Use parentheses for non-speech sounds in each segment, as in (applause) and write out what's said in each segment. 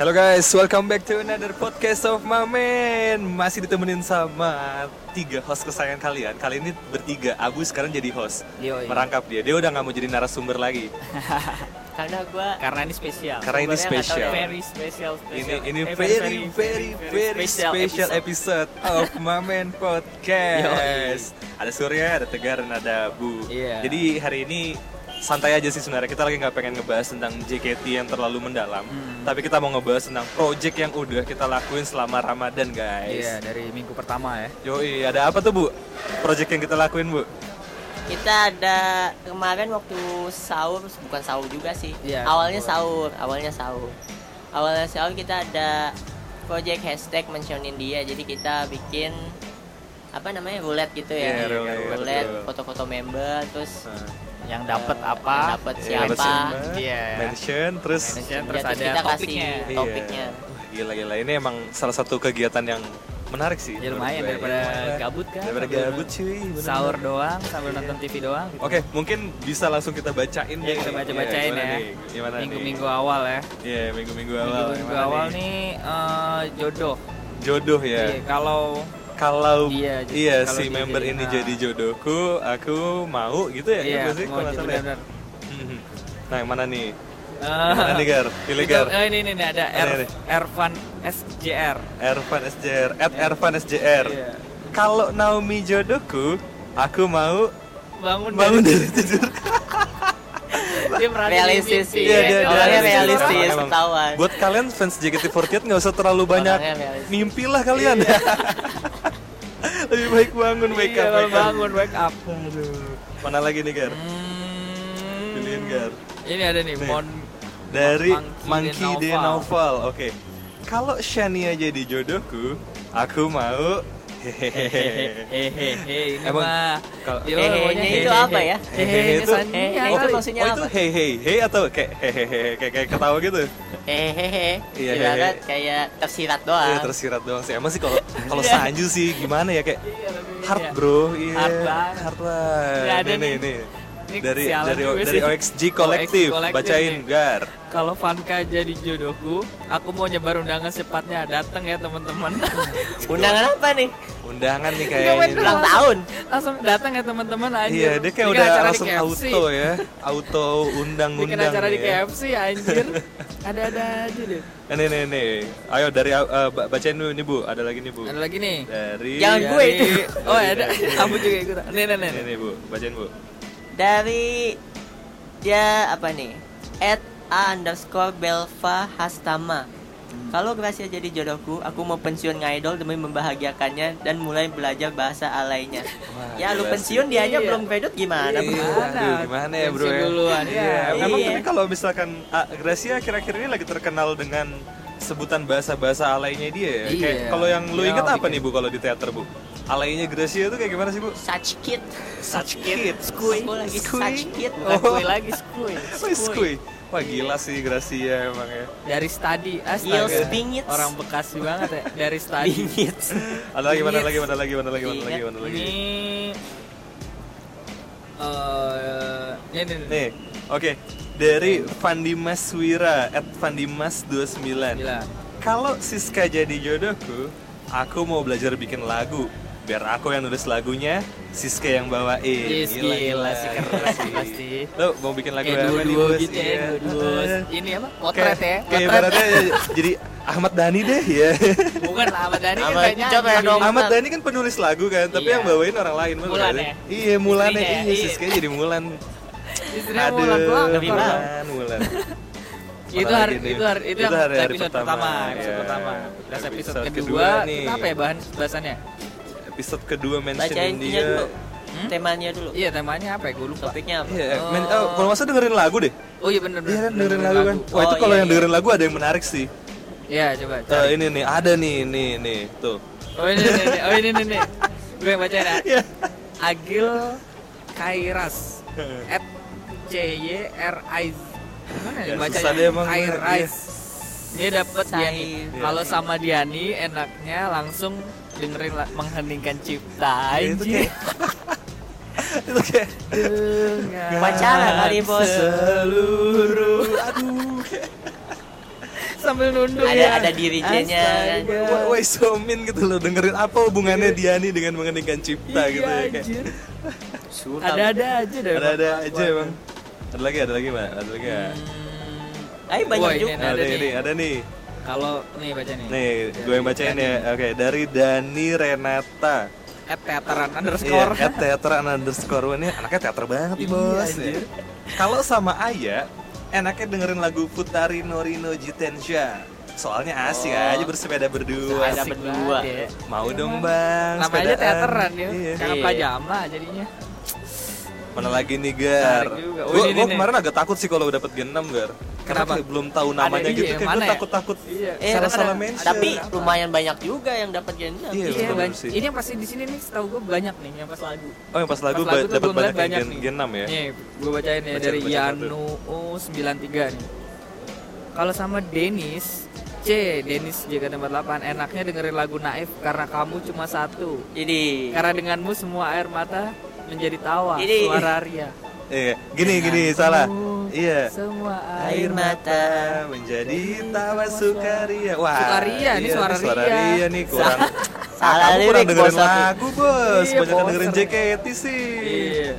Halo guys, welcome back to another podcast of my man Masih ditemenin sama tiga host kesayangan kalian Kali ini bertiga, Abu sekarang jadi host Yoi. Merangkap dia, dia udah gak mau jadi narasumber lagi (laughs) karena gua Karena ini spesial. Karena ini nggak spesial ya. Very special. Ini special. ini Eh, very very very special special episode of (laughs) my man podcast Ada Surya, ada Tegar, dan ada Bu Iya. Jadi hari ini santai aja sih sebenarnya kita lagi nggak pengen ngebahas tentang JKT yang terlalu mendalam Hmm. tapi kita mau ngebahas tentang project yang udah kita lakuin selama Ramadan guys Iya, dari minggu pertama ya. Yoi, ada apa tuh Bu? Project yang kita lakuin Bu? kita ada kemarin waktu sahur bukan sahur juga sih Iya, awalnya sahur. sahur awalnya sahur awalnya sahur kita ada project hashtag mentionin dia jadi kita bikin apa namanya roulette gitu ya Iya, roulette, roulette foto-foto member terus Yang dapat apa? yang dapat Iya, siapa Iya. Mention terus Mention, Ya, terus ada kita topiknya. kasih topiknya Iya. Wah, Gila-gila ini emang salah satu kegiatan yang menarik sih. Ya lumayan daripada Iya. gabut kan. Daripada gabut cuy. bener-bener. Sahur doang sambil nonton TV doang gitu. Oke, mungkin bisa langsung kita bacain Ya deh. kita baca-bacain Iya, ya. nih? Nih? Minggu-minggu awal ya. Iya, minggu-minggu awal. Minggu-minggu Gimana awal nih eh, jodoh. Jodoh ya. Iya, kalau Kalau Iya, jadi iya kalau si dia member jadi- ini nah. jadi jodohku, aku mau gitu ya. iya, Gitu sih, mau kalau salah ya. benar. Mhm. Nah, yang mana nih? Yang mana nih, Gar? Pilih, Gar. eh, ini, ini, ini ada Ini, R, ini. Ervan SJR. Ervan SJR, at Ervan SJR. Iya. Kalau Naomi jodohku, aku mau Bangun, bangun dari dari tidur. realistis (laughs) dia sih. Iya, dia- orangnya dia- realistis Emang- emang. ketahuan Buat kalian fans JKT48 nggak usah terlalu banyak Orangnya realistis. mimpi lah kalian. Lebih (laughs) baik bangun, wake Iya, up, wake up. bangun wake up. Mana lagi nih Gar? Hmm, Pilihin Gar. Ini ada nih, Nih. Mon Dari Monkey Monkey de de Novel. Oke. Kalau Shania jadi jodohku, aku mau hehehe. Hehehe, ini Emang mah kalau- Hehehe itu hehehe. apa ya? Hehehe Hehehe itu itu- Sania Hehehe kali. itu maksudnya Oh itu hey hey hey atau kayak hehehe kayak kayak ketawa gitu? hehehe Iya, ibarat hehe. kayak tersirat doang Iya tersirat doang sih. Emang sih kalau (laughs) kalau Sanju sih gimana ya kayak Iya, hard iya. bro, iya. Hard banget. Hard banget. Nggak ada Ini Dari dari dari. OXG kolektif, OXG kolektif bacain nih. gar. Kalau Vanka jadi jodohku, aku mau nyebar undangan secepatnya. Datang ya teman-teman. (laughs) undangan apa nih Undangan nih Nggak, kayaknya. ulang tahun langsung datang ya teman-teman anjir. Iya, dia kayak Bikin udah acara di langsung auto ya, auto undang-undang. Bikin acara di ya. KFC anjir. Ada-ada aja deh. Eh, Nih nih nih, ayo dari uh, ba- bacain dulu nih bu, ada lagi nih bu. Ada lagi nih. Dari Jangan gue itu. Oh, ada. Dari- Kamu juga ikut. Nih, nih, nih. Nih nih bu, bacain bu. Dari dia apa nih at a underscore belva hastama kalau Gracia jadi jodohku, aku mau pensiun ngidol demi membahagiakannya dan mulai belajar bahasa alainya. Wah, ya lu pensiun dia aja Iya. belum graduate gimana? Iya? Gimana? aduh, gimana ya bro Pensiun ya? duluan, Iya, ya. emang Iya. tapi kalau misalkan ah, Gracia akhir-akhir ini lagi terkenal dengan sebutan bahasa-bahasa alainya dia ya. Kayak Iya. kalau yang lu Dia inget apa bikin- nih bu kalau di teater bu? Alainya Gracia itu kayak gimana sih bu? Such kid. Such kid. Skui. Aku lagi Skui. such kid. Bukan Oh. kue lagi, skui. Oh, skui. Wah gila sih Gracia emang ya. Dari study, astaga. bingits. Orang Bekasi banget ya. Dari study. Bingits. Ada lagi mana lagi mana lagi mana lagi mana lagi mana lagi. Ini eh ini. Nih, oke. Dari Vandimas Wira at Vandimas 29. Gila. Kalau Siska jadi jodohku, aku mau belajar bikin lagu. Biar aku yang nulis lagunya, Siska yang bawain. Yes, gila, sih keren sih pasti. Lo mau bikin lagu Kayak apa nih, Bos? gitu ya, Iya. Ini apa? Kayak, Potret ya. kayak Potret. ibaratnya jadi Ahmad Dhani deh ya. Bukan Ahmad Dhani kan Ahmad- banyak. coba ya dong. Ahmad Dhani kan penulis lagu kan, tapi Iya. yang bawain orang lain bener Mulan kan? ya? Iya, Mulan ya. Iya, iya. Siska jadi Mulan. Istrinya Mulan mahal. Mulan, Mulan. itu hari itu hari itu, yang hari-hari episode pertama, episode Iya. pertama. Terus episode, Episode kedua, kedua nih. kita apa ya bahan bahasannya? Episode kedua mention Bacain dia. dulu. Hmm? Temanya dulu. Iya temanya apa ya? Gue lupa. Topiknya apa? Iya, Oh. men, oh, kalau masa dengerin lagu deh. Oh iya bener Iya kan bener, dengerin bener, lagu kan. Wah, itu Oh, kalau iya, yang iya. dengerin lagu ada yang menarik sih. Iya coba. Eh, cari. ini nih, ada nih, nih, nih, tuh. Oh ini ini, ini. oh ini ini, ini. Gue yang bacain ya. Iya. Agil Kairas at C Y R I Z. Gimana ya Ya, baca susah deh emang, Kairas. Dia dapat. Diani. Iya. Kalau sama Diani enaknya langsung dengerin mengheningkan cipta Ya, itu kayak (laughs) itu kayak Pacaran kali, Bos. seluruh (laughs) aduh sambil nunduk ada ya. ada dirijennya kan. Wah, so mean gitu loh dengerin apa hubungannya Diani dengan mengeningkan cipta Iya, gitu ya kayak. Suram. Ada-ada aja deh. ada-ada aja emang ada lagi ada lagi mbak ada lagi ya Hmm, Ay, banyak Wah, ini juga. ada ada nih. nih ada nih Kalau nih baca nih. nih gue yang bacain ya oke dari Dani Renata At teateran Iya, underscore. at teateran underscore ini anaknya teater banget nih Iya, bos anjir. Kalau sama Ayah Enaknya dengerin lagu Futari Norino Jitensha Soalnya asik Oh. aja bersepeda berdua Ada Asik berdua. ya. Mau Iya, dong Bang. Namanya teateran ya. Iya. Karena Iya. pajama jadinya. Mana lagi nih Gar. Oh, Gue kemarin agak takut sih kalau dapet Gen 6 Gar Karena Kenapa? belum tahu namanya iya, gitu Kayak mana gue ya? takut-takut Iya. Eh, Salah-salah ada- mention. Tapi Kenapa? lumayan banyak juga yang dapat genap. Iya, Iya, banyak. sih. Ini yang pasti di sini nih setahu gue banyak nih yang pas lagu. Oh yang pas lagu Pas lagu dapat banyak, yang gen, nih. gen 6 ya Nih, gue bacain ya Baca, dari Yanu U93 nih. Kalau sama Denis C, Denis JK48 enaknya dengerin lagu Naif karena kamu cuma satu. Ini. Karena denganmu semua air mata menjadi tawa. Ini. Suara Ria. Iya, gini gini salah. Iya. Semua Air air mata. menjadi tawa sukaria. Wah, Sukaria, ini iya, suara suara Ria. Ria nih kurang. (laughs) Salah Kamu kurang lirik, dengerin bos, lagu bos, Iya, banyak dengerin JKT sih. Iya.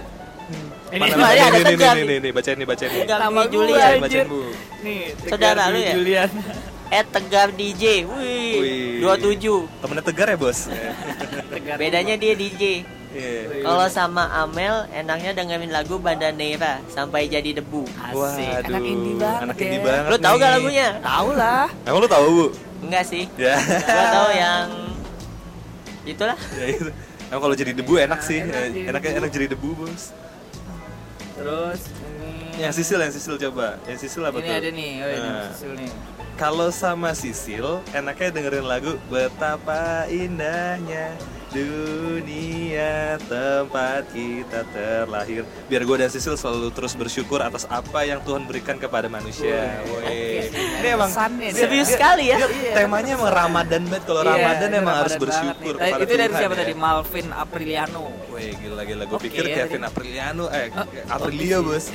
Ini ada lagi? nih, nih, tegar nih, nih. nih, nih, bacain nih, bacain nih. Gue, Julian. Bacain, bacain bu. Nih, Saudara lu ya? Julian. (laughs) Eh Tegar DJ. Wih. Wih. 27. Temennya tegar ya bos. Tegar. Bedanya dia DJ. Iya. Kalau sama Amel enaknya dengerin lagu Bandanera sampai jadi debu. Asik. Waduh, Anak indie banget anak ya. indie banget Lu tahu gak lagunya? Tahu lah. Emang lu tahu bu? Enggak sih. Ya. Gua tahu yang itulah. ya itu. Emang kalau jadi debu enak sih. Enak jadi Enak debu. enak jadi debu bos. Terus ini Yang Sisil, yang Sisil coba. Yang Sisil apa ini tuh? ada nih, oh ini Nah. Sisil nih. Kalau sama Sisil, enaknya dengerin lagu Betapa indahnya dunia tempat kita terlahir. Biar gue dan Sisil selalu terus bersyukur atas apa yang Tuhan berikan kepada manusia. Woi. Ini emang. Serius sekali ya. dia temanya emang Ramadan banget. Kalau Iya, Ramadan emang harus bersyukur banget kepada Itu dari Tuhan siapa ya. tadi? Malvin Apriliano. Woi, gila gila. Gue pikir ya, Kevin. Apriliano, eh Oh, Aprilio bos.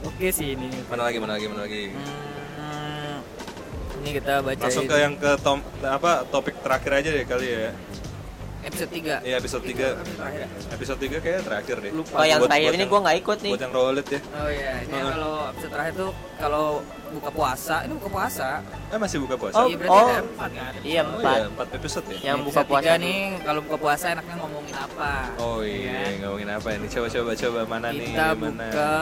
Oke sih ini. Mana lagi, mana lagi, mana lagi. Hmm, ini kita baca Langsung ke yang ke tom, apa topik terakhir aja deh kali ya. episode 3 Iya episode 3 Episode 3 kayaknya terakhir deh Lupa. Oh yang Buat- terakhir buat ini gua nggak ikut nih. Buat yang rolet ya Oh iya, ini Heeh. kalau episode terakhir tuh kalau buka puasa, ini buka puasa. Eh masih buka puasa? Oh, Iya, berarti oh. ada empat kan? Iya Oh empat. iya, 4 episode ya? Yang buka puasa nih, kalau buka puasa enaknya ngomongin apa? Oh Iya. iya, ngomongin apa ini? Coba coba coba mana nih? Kita Mana? buka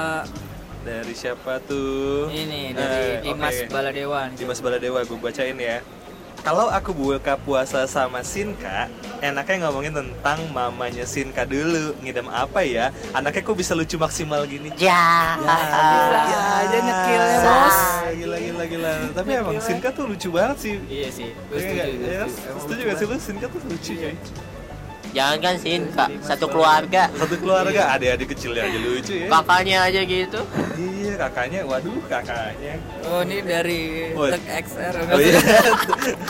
Dari siapa tuh? ini dari Eh, Dimas oke. Baladewa. nih. Dimas Baladewa, gue bacain ya kalau aku buka puasa sama Sinka, enaknya ngomongin tentang mamanya Sinka dulu. Ngidam apa ya? Anaknya kok bisa lucu maksimal gini? Ya. Gila aja nyekilnya, Sah. Bos. Gila gila gila. Tapi emang Sinka tuh lucu banget sih. Iya sih, gue Iya setuju. Ya, setuju. Gak sih lu? Sinka tuh lucu coy. Jangan kan sin kak satu keluarga. Satu keluarga, adik-adik kecilnya aja lucu ya. Kakaknya aja gitu. Iya kakaknya, waduh kakaknya. Oh ini dari Oh, Tek XR. Oh iya.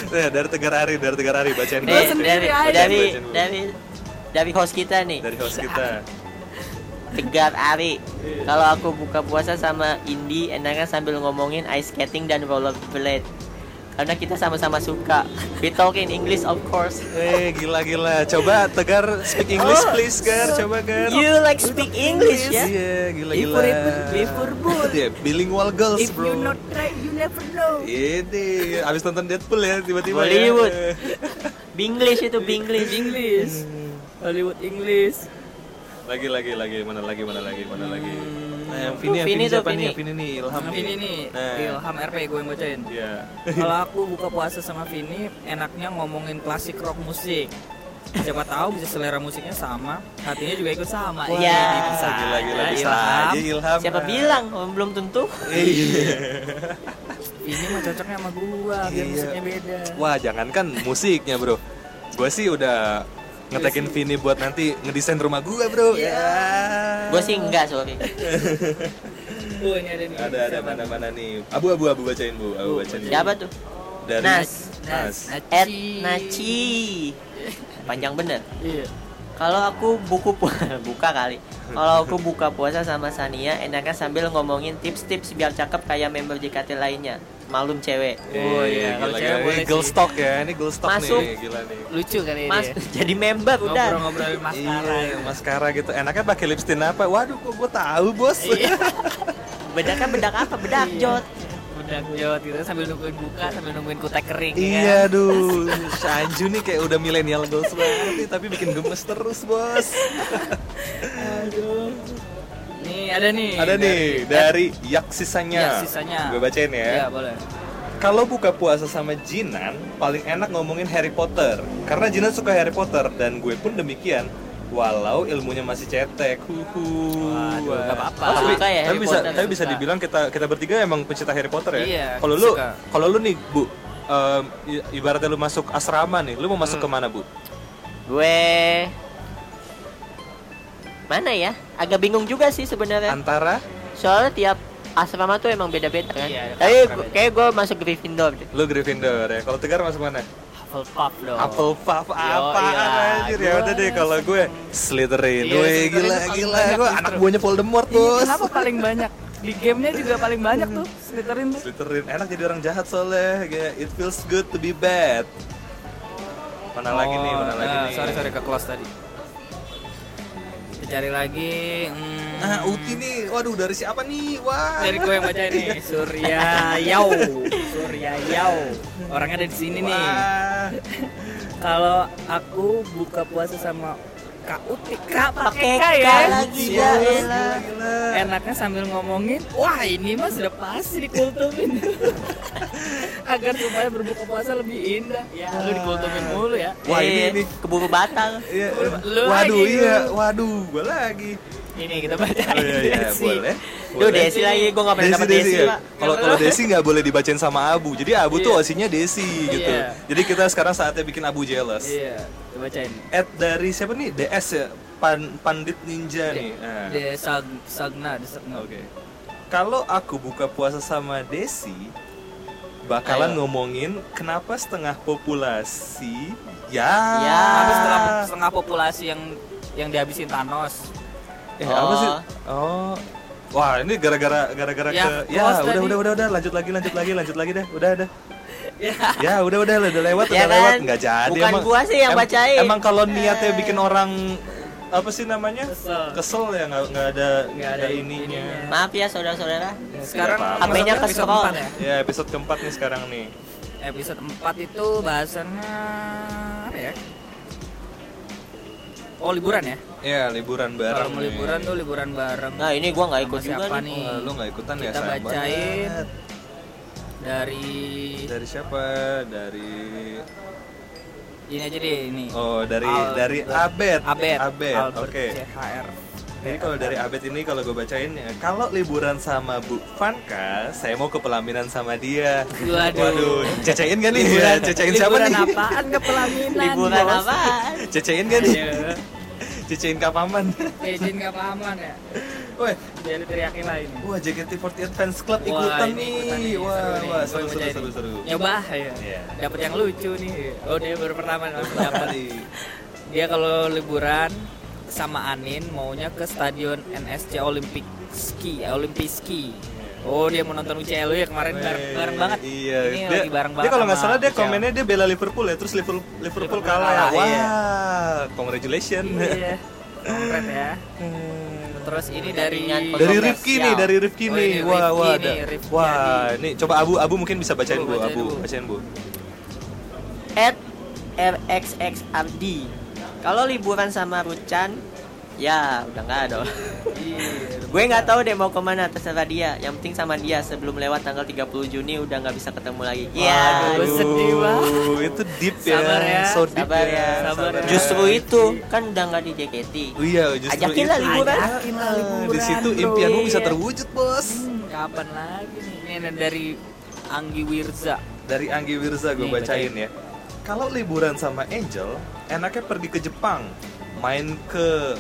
Nah, (laughs) dari Tegar Ari, dari Tegar Ari bacain dulu. dari dari dulu. dari dari host kita nih. dari host kita. Tegar Ari. Kalau aku buka puasa sama Indi, enaknya sambil ngomongin ice skating dan rollerblade. Karena kita sama-sama suka. We talk in English of course. Eh gila gila. Coba Tegar speak English please Gar, coba Gar. You like speak English ya? Iya, gila If gila. if for both. Iya, bilingual girls, If bro. you not try, you never know. Ini abis nonton Deadpool ya tiba-tiba Bollywood. (laughs) ya. Binglish itu Binglish. English. Hollywood English. Lagi lagi lagi mana lagi mana lagi mana lagi. Nah, yang Vini, Vini Vini tuh, siapa nih? Vini. Vini nih, Ilham Vini nih, Nah. Ilham RP gue yang bacain. Iya. Kalau aku buka puasa sama Vini, enaknya ngomongin klasik rock musik. Siapa tahu bisa selera musiknya sama, hatinya juga ikut sama. Wah, Ya. bisa gila gila bisa Ilham. aja Ilham. Siapa bilang? Oh, belum tentu. Iya. Vini mah cocoknya sama gua, biar Iya. musiknya beda. Wah, jangankan musiknya, Bro. Gue sih udah ngetekin Vini buat nanti ngedesain rumah gue, Bro. Iya. Ya. Gue sih enggak, sorry. Oh, ini ada nih. Ada ada Siapa? mana mana nih. Abu abu abu bacain, Bu. Abu bacain. Bu. Siapa tuh? Dari Nas. Nas. Ed Naci. (laughs) Panjang bener. Iya. Kalau aku buku pu- (laughs) buka kali. Kalau aku buka puasa sama Sania, enaknya sambil ngomongin tips-tips biar cakep kayak member JKT lainnya. Malum cewek. Oh, iya, kalau cewek gila. boleh Ini girl sih. stock ya, ini girl stock Masuk. nih, gila nih. Lucu kali ini. Mas, ya. jadi member udah. Ngobrol-ngobrolin maskara. Iya, maskara gitu. Enaknya pakai lip tint apa? Waduh, kok gue tahu, Bos. Iya. Bedaknya bedak apa? Bedak jot. Udah jauh gitu sambil nungguin buka sambil nungguin kutek kering ya Iya, kan? aduh. Sanju nih kayak udah milenial goals banget tapi bikin gemes terus, Bos. (laughs) Nih ada nih. Ada nih dari yak Ya, sisanya. sisanya. Gue bacain Iya, ya. boleh. Kalau buka puasa sama Jinan, paling enak ngomongin Harry Potter. Karena Jinan suka Harry Potter dan gue pun demikian. Walau ilmunya masih cetek. Huhu. Waduh, apa-apa. Oh, Tapi, suka ya tapi Harry bisa Potter, tapi bisa suka. dibilang kita kita bertiga emang pencinta Harry Potter ya. Iya, Kalau lu kalau lu nih, Bu, i- ibaratnya lu masuk asrama nih, lu mau masuk Hmm. ke mana, Bu? Gue mana ya? Agak bingung juga sih sebenarnya. Antara Soalnya tiap asrama tuh emang beda-beda kan. Iya, Tapi kayak gue masuk Gryffindor deh. lu Gryffindor ya. Kalau Tegar masuk mana? Hufflepuff dong. Hufflepuff apa iya. anjir ya udah deh kalau gue Slytherin. Iya, gila gila gue anak buahnya Voldemort, Iya, Bos. kenapa paling banyak? Di gamenya juga paling banyak tuh Slytherin tuh. Slytherin enak jadi orang jahat soalnya kayak it feels good to be bad. Mana lagi nih, mana lagi nah, nih? Sorry sorry ke close tadi. Cari lagi. hmm, Nah, Uti nih, waduh dari siapa nih? Wah. dari gue yang baca ini (laughs) Surya Yau Surya Yau orangnya ada di sini nih kalau aku buka puasa sama Kak Uti Kak pakai Pakai K ya lagi, ya gila, gila. enaknya sambil ngomongin wah ini mah sudah pasti dikultumin (laughs) (laughs) agar supaya berbuka puasa lebih indah ya lu dikultumin mulu ya Wah, ini ini. keburu batal. Iya, Lu waduh, lagi, iya, waduh, gue lagi. ini kita baca Oh, iya, iya, Desi. boleh. Duh, Desi lagi gue gak pernah dapet Desi, Desi, ya. Pak. Kalau kalau Desi nggak boleh dibacain sama Abu. Jadi Abu tuh Iya. osinya Desi gitu. Iya. Jadi kita sekarang saatnya bikin Abu jealous. iya kita bacain At dari siapa nih? DS ya. Pan, Pandit Ninja nih. Nah. De Sag Sagna, De Sagna. Oke. Kalau aku buka puasa sama Desi, bakalan Ayo. ngomongin kenapa setengah populasi ya. Ya. Setengah, (laughs) setengah populasi yang yang dihabisin Thanos. Eh, apa sih? Oh. Oh. Wah, ini gara-gara gara-gara Ya, ke ya udah tadi. udah udah udah lanjut lagi lanjut lagi lanjut lagi deh. Udah udah. Ya. Ya udah udah udah lewat Ya udah lewat kan? nggak jadi Bukan gua sih yang bacain. Emang kalau niatnya bikin orang apa sih namanya Kesel. kesel ya nggak nggak ada Nggak ada ininya. ininya. Maaf ya saudara-saudara. Ya, Sekarang. HP-nya ke episode scroll. empat ya. Ya episode keempat nih sekarang nih. Episode 4 itu bahasannya apa ya? Oh liburan ya? Ya liburan bareng. Kalau liburan tuh liburan bareng. Nah, ini gua nggak ikut juga siapa nih. nih? Wah, lu nggak ikutan ya Kita bacain banget. dari Dari siapa? Dari ini aja deh ini. Oh dari Al- dari Abed. Abed. Abed. Oke. CHR. Jadi kalau dari Abed ini kalau gue bacain ya, kalau liburan sama Bu Vanka, saya mau ke pelaminan sama dia. Waduh. Waduh, cecein gak nih? Ya, cecein siapa liburan nih? apaan ke pelaminan? Liburan bos? apaan? Cecein gak nih? Cecein kapaman. Gak pahaman ya? Wah, Biar teriakin lah ini. wah JKT48 fans club Wah, ikutan ini nih. ikutan nih, Wah, seru nih. wah seru seru jadi. seru seru. Nyoba ya. Iya. Dapat yang lucu nih. Oh, dia baru pertama langsung dapat. Dia kalau liburan sama Anin maunya ke stadion NSC Olympic Ski, Olympic Ski. Oh, dia mau nonton UCL ya kemarin bareng, bareng banget. Iya. Ini dia, lagi bareng dia banget. kalau nggak salah dia UCL. komennya dia bela Liverpool ya, terus Liverpool Liverpool, Liverpool kalah kalah, Wah, iya. congratulations. Iya. Kongret ya. Terus ini dari dari. Rifki nih, dari Rifki Oh, nih. ini Wah, Rifki wah, nih, ada. Rifki Wah, Adi. nih coba Abu Abu mungkin bisa bacain Bu, Abu, bacain Bu. At RXXRD. Kalau liburan sama Rucan, ya udah nggak ada. Iya, Gue nggak tahu deh mau ke mana terserah dia. Yang penting sama dia sebelum lewat tanggal 30 Juni udah nggak bisa ketemu lagi. Iya. Waduh, sedih banget. Itu deep ya. Sabar ya. So deep Sabar ya. ya. Sabar ya. Justru itu kan udah nggak di JKT. Oh iya, justru Ajakin lah itu. liburan. Ajakin lah liburan, Di situ bro. impianmu bisa terwujud, Bos. Hmm, kapan lagi nih? Ini dari Anggi Wirza. Dari Anggi Wirza gue bacain ya. Kalau liburan sama Angel, enaknya pergi ke Jepang, main ke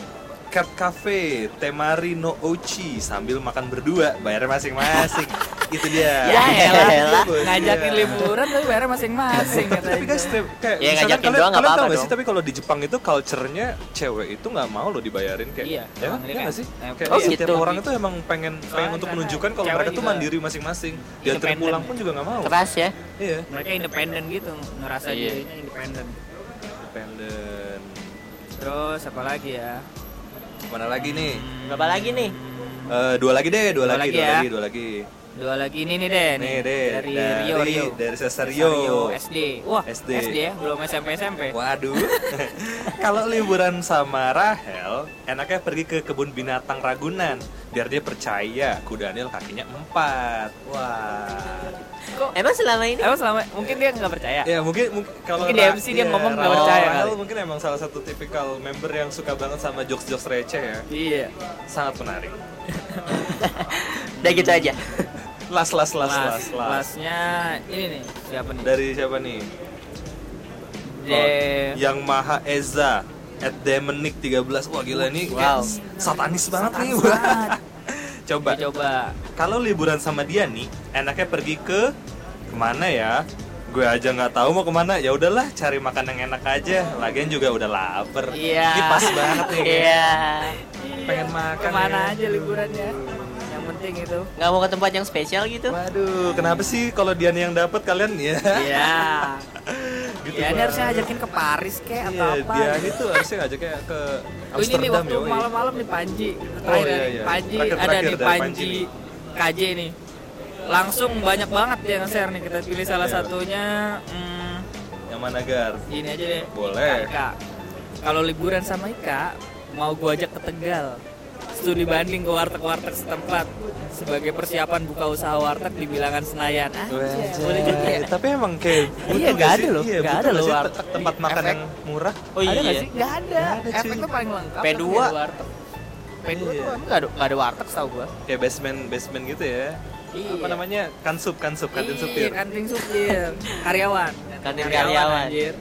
Cat Cafe, Temari no Ochi sambil makan berdua, bayar masing-masing. (laughs) itu dia. Ya elah. Iya, bos, Ngajakin iya. liburan tapi bayarnya masing-masing Tapi guys, kayak Ya, misalkan ngajakin kalian, doang nggak kalian apa-apa tahu nggak sih? Tapi kalau di Jepang itu culture-nya cewek itu nggak mau loh dibayarin kayak. Iya, ya, kan? ya kayak- sih? Kayak oh, setiap gitu. orang itu emang pengen pengen untuk menunjukkan kalau mereka tuh mandiri masing-masing. Independen. pulang pun juga nggak mau. Keras ya. Iya. Mereka independen gitu, ngerasa Iya. dirinya independen. Independen. Terus apa lagi ya? Mana lagi nih? Berapa lagi nih? Eh, dua lagi deh, dua, Dua lagi, lagi dua ya. lagi, dua lagi. Dua lagi ini nih deh, Nih, deh. dari, Dari- Rio Rio. dari Sesar Sesar Rio. SD. Wah, SD. SD. ya, belum SMP SMP. Waduh. (laughs) Kalau liburan sama Rahel, enaknya pergi ke kebun binatang Ragunan biar dia percaya kuda Daniel kakinya empat. Wah. Kok Emang selama ini Emang selama mungkin dia nggak percaya. Ya mungkin mungkin kalau Mungkin di Ra- MC dia iya, ngomong nggak percaya Rahel mungkin emang salah satu tipikal member yang suka banget sama jokes-jokes receh ya. Iya. Sangat menarik. (laughs) udah gitu aja. Las las las las las. kelasnya ini nih siapa nih? Dari siapa nih? De- Yang Maha Eza at Demonik 13 Wah gila ini Wow. satanis banget nih Satanis banget. (laughs) Coba Dia coba. Kalau liburan sama dia nih Enaknya pergi ke Ke mana ya Gue aja nggak tahu mau ke mana ya udahlah cari makan yang enak aja lagian juga udah lapar Iya. ini pas banget nih Iya. pengen makan Ke mana ya. aja liburannya? Penting itu. Nggak mau ke tempat yang spesial gitu? waduh kenapa sih kalau dia nih yang dapat kalian ya Iya. (laughs) gitu ya ini harusnya ajakin ke Paris kayak atau Iya, apa? dia itu harusnya ngajak kayak ke Oh, ini nih Amsterdam waktu ya malam-malam nih Panji. Oh, Terakhir iya, nih, iya. Panji Terakhir-terakhir ada di Panji Panji nih. KJ nih. Langsung banyak banget yang share nih. Kita pilih salah Iya. satunya hmm, yang mana Gar ini aja deh. Boleh. Ika, Ika. Kalau liburan sama Ika, mau gua ajak ke Tegal. Studi banding ke warteg-warteg setempat sebagai persiapan buka usaha warteg di bilangan Senayan. Ah, boleh juga ya? Tapi emang kayak Iya, nggak ada loh. Iya, Nggak butuh ada loh sih warteg. te- tempat makan Efek. yang murah. Oh ada iya. sih? Nggak ada. Nggak ada, cuy. Efeknya paling lengkap. P2. tapi nggak ada warteg. P2 tuh Iya. emang nggak ada, nggak ada warteg tau gua. Kayak basement basement gitu ya. Iya. Apa namanya? Kansup, kansup, kantin Iya, supir. kantin supir. Karyawan. Kantin karyawan. anjir.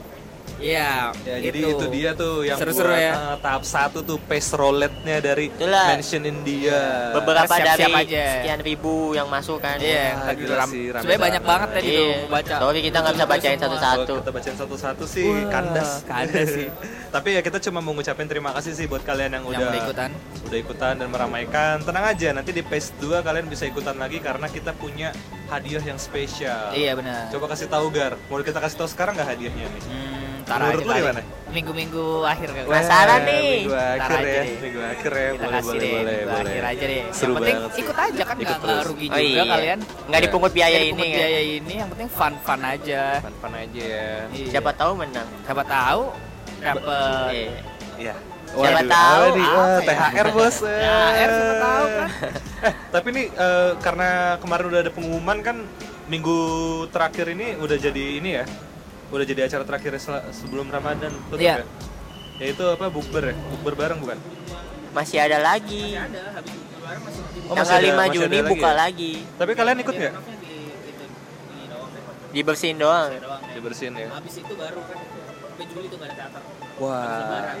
Iya. Ya, jadi itu dia tuh yang Seru-seru buat, ya. eh, tahap satu tuh pace roulette-nya dari Itulah. Mention India. Beberapa Siap-siap dari aja. sekian ribu yang masuk kan. Iya, Wah, tadi gila ram- sih, rame sebenarnya banyak banget. tadi Iya. tuh baca. Sorry, kita nggak bisa bacain satu-satu. Kalau kita bacain satu-satu sih Wah, kandas. kandas sih. (laughs) Tapi ya kita cuma mau ngucapin terima kasih sih buat kalian yang, Yang udah ikutan. udah ikutan dan meramaikan. Tenang aja, nanti di phase 2 kalian bisa ikutan lagi karena kita punya hadiah yang spesial. Iya benar. Coba kasih tahu Gar. Mau kita kasih tahu sekarang nggak hadiahnya nih? Hmm, tar Menurut aja lu kali. gimana? Minggu-minggu akhir kan. Penasaran nih. Minggu Ntar akhir ya. Minggu akhir ya. Boleh, boleh, deh, boleh, minggu akhir aja deh. Seru yang penting ikut aja kan Ikut rugi Oh juga iya. kalian. Nggak dipungut biaya ini dipungut kan. biaya ini yang penting fun-fun aja. Fun-fun aja ya. Iya. Siapa tahu menang. Siapa tahu dapat Iya. Iya. Siapa Waduh, tahu wah, ya? THR bos. (laughs) THR siapa tahu kan. (laughs) Eh, tapi nih eh, karena kemarin udah ada pengumuman kan minggu terakhir ini udah jadi ini ya. Udah jadi acara terakhir sebelum Ramadan betul Iya. ya? Yaitu apa bukber ya? Bukber bareng bukan? Masih ada lagi. Ada habis lebaran masih Oh, masih Tanggal ada- 5 masih Juni lagi buka ya? lagi. Tapi kalian ikut nggak? Di- di- di doang deh, Dibersihin doang. deh. Dibersihin ya. Habis itu baru kan sampai Juli tuh gak ada teater. Wah,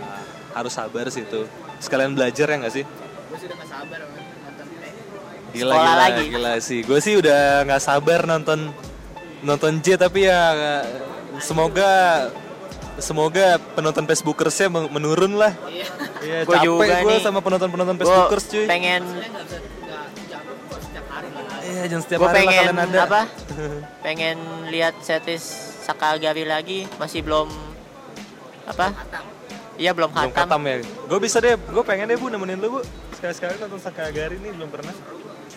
harus sabar sih itu. Sekalian belajar ya nggak sih? Gue sudah gak sabar Gila, Sekolah gila, lagi. gila sih. Gue sih udah nggak sabar nonton nonton J tapi ya semoga semoga penonton Facebookersnya men- menurun lah. Iya. Iya, Gua juga capek gue nih. sama penonton-penonton Facebookers cuy. pengen lah. Iya, jangan setiap hari lah pengen kalian ada. apa? (laughs) pengen lihat setis Sakagari lagi, masih belum apa? Iya belum Belum khatam. katam ya. Gue bisa deh, gue pengen deh bu nemenin lu bu. Sekali-sekali nonton Sakagari nih belum pernah.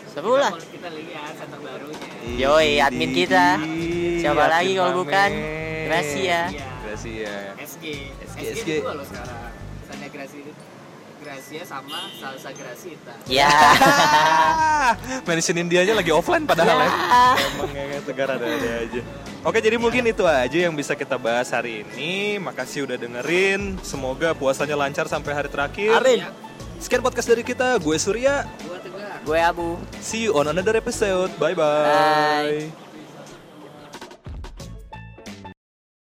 Seru lah. Kita lihat center barunya. Yoi, admin kita. Siapa lagi kalau bukan Gracia. Iya. Gracia. SG. SG. SG, dua loh sekarang. Sanya Gracia Gracia sama Salsa Gracita. Ya. (laughs) Mention Indianya lagi offline padahal ya. Ya. Emang ya negara ada-ada aja. Oke, jadi mungkin itu aja yang bisa kita bahas hari ini. Makasih udah dengerin. Semoga puasanya lancar sampai hari terakhir. Amin. Sekian podcast dari kita. Gue Surya. Dua tegar. Gue Abu. See you on another episode. Bye-bye. Bye.